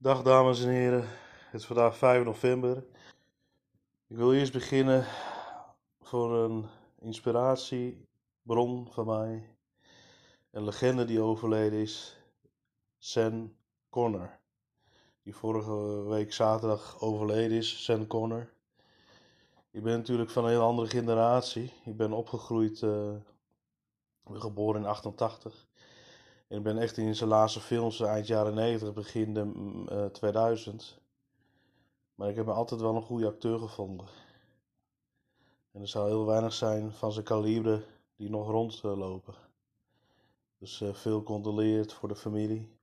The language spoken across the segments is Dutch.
Dag dames en heren, het is vandaag 5 november. Ik wil eerst beginnen voor een inspiratiebron van mij. Een legende die overleden is, Sen Connor. Die vorige week zaterdag overleden is, Sen Connor. Ik ben natuurlijk van een heel andere generatie. Ik ben opgegroeid, uh, geboren in 88. Ik ben echt in zijn laatste films, eind jaren 90, begin de, uh, 2000. Maar ik heb me altijd wel een goede acteur gevonden. En er zou heel weinig zijn van zijn kaliber die nog rondlopen. Dus uh, veel condoleerd voor de familie.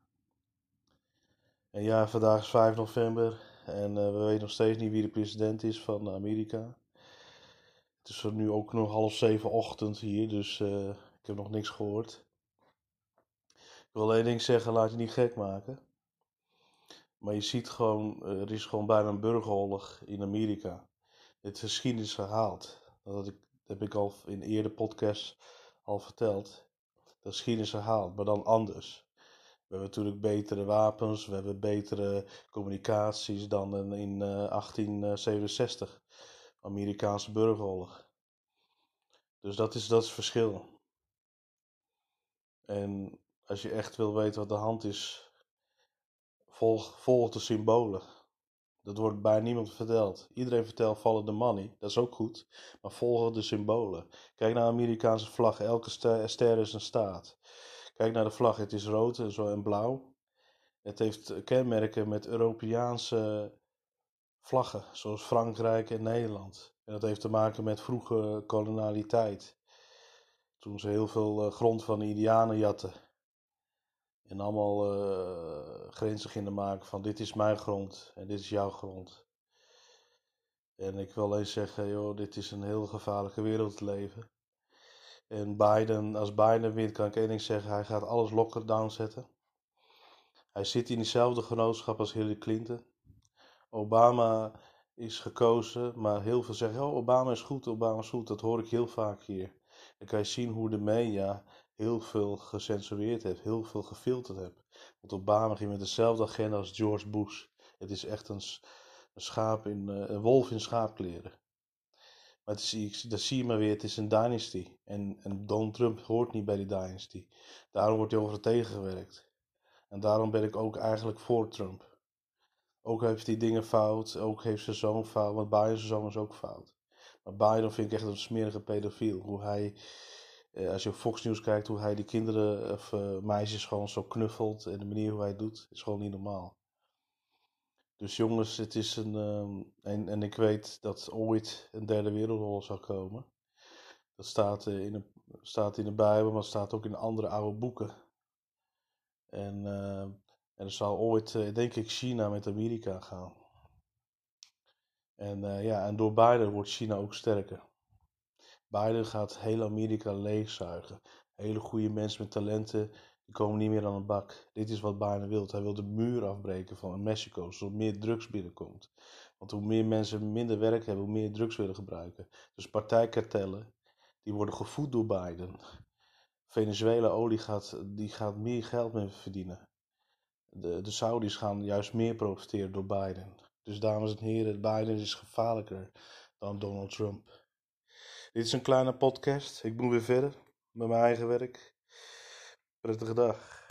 En ja, vandaag is 5 november en we weten nog steeds niet wie de president is van Amerika. Het is nu ook nog half zeven ochtend hier, dus ik heb nog niks gehoord. Ik wil alleen ding zeggen, laat je niet gek maken. Maar je ziet gewoon, er is gewoon bijna een burgeroorlog in Amerika. Het geschiedenis herhaald. Dat, ik, heb ik al in eerder podcasts al verteld. De herhaald, maar dan anders. We hebben natuurlijk betere wapens, we hebben betere communicaties dan in 1867. Eh, Amerikaanse burgeroorlog. Dus dat is, dat is het verschil. En als je echt wil weten wat de hand is, volg, volg de symbolen. Dat wordt bij niemand verteld. Iedereen vertelt follow the money, dat is ook goed. Maar volg de symbolen. Kijk naar de Amerikaanse vlag, elke ster, is een staat. Kijk naar de vlag, het is rood en, zo en blauw. Het heeft kenmerken met Europese vlaggen, zoals Frankrijk en Nederland. En dat heeft te maken met vroege kolonialiteit. Toen ze heel veel eh, grond van de Indianen jatten. En allemaal uh, grenzen gingen maken van dit is mijn grond en dit is jouw grond. En ik wil alleen zeggen, joh, dit is een heel gevaarlijke wereld te leven. En Biden, als Biden wint, kan ik één ding zeggen, hij gaat alles lockdown zetten. Hij zit in dezelfde genootschap als Hillary Clinton. Obama is gekozen, maar heel veel zeggen, oh, Obama is goed, Obama is goed. Dat hoor ik heel vaak hier. Dan kan je zien hoe de media heel veel gecensureerd heeft, heel veel gefilterd heeft. Want Obama ging met dezelfde agenda als George Bush. Het is echt een, een schaap in, uh, een wolf in schaapkleren. Maar het dat zie je maar weer, het is een dynasty. En, en Donald Trump hoort niet bij die dynasty. Daarom wordt hij over tegengewerkt. En daarom ben ik ook eigenlijk voor Trump. Ook heeft hij dingen fout, ook heeft zijn zoon fout, want Biden zijn zoon is ook fout. Maar Biden vind ik echt een smerige pedofiel. Hoe hij eh, als je op Fox News kijkt, hoe hij die kinderen of uh, meisjes gewoon zo knuffelt en de manier hoe hij het doet, is gewoon niet normaal. Dus jongens, het is een. Um, en, en ik weet dat ooit een derde wereldoorlog zal komen. Dat staat, uh, in, de, staat in de Bijbel, maar staat ook in andere oude boeken. En, uh, en er zal ooit, denk ik, China met Amerika gaan. En ja, en door beide wordt China ook sterker. Biden gaat heel Amerika leegzuigen. Hele goede mensen met talenten, die komen niet meer aan de bak. Dit is wat Biden wil. Hij wil de muur afbreken van Mexico, zodat meer drugs binnenkomt. Want hoe meer mensen minder werk hebben, hoe meer drugs willen gebruiken. Dus partijkartellen, die worden gevoed door Biden. Venezuela olie gaat, die gaat meer geld mee verdienen. De, de Saudis gaan juist meer profiteren door Biden. Dus dames en heren, Biden is gevaarlijker dan Donald Trump. Dit is een kleine podcast. Ik moet weer verder met mijn eigen werk. Prettige dag.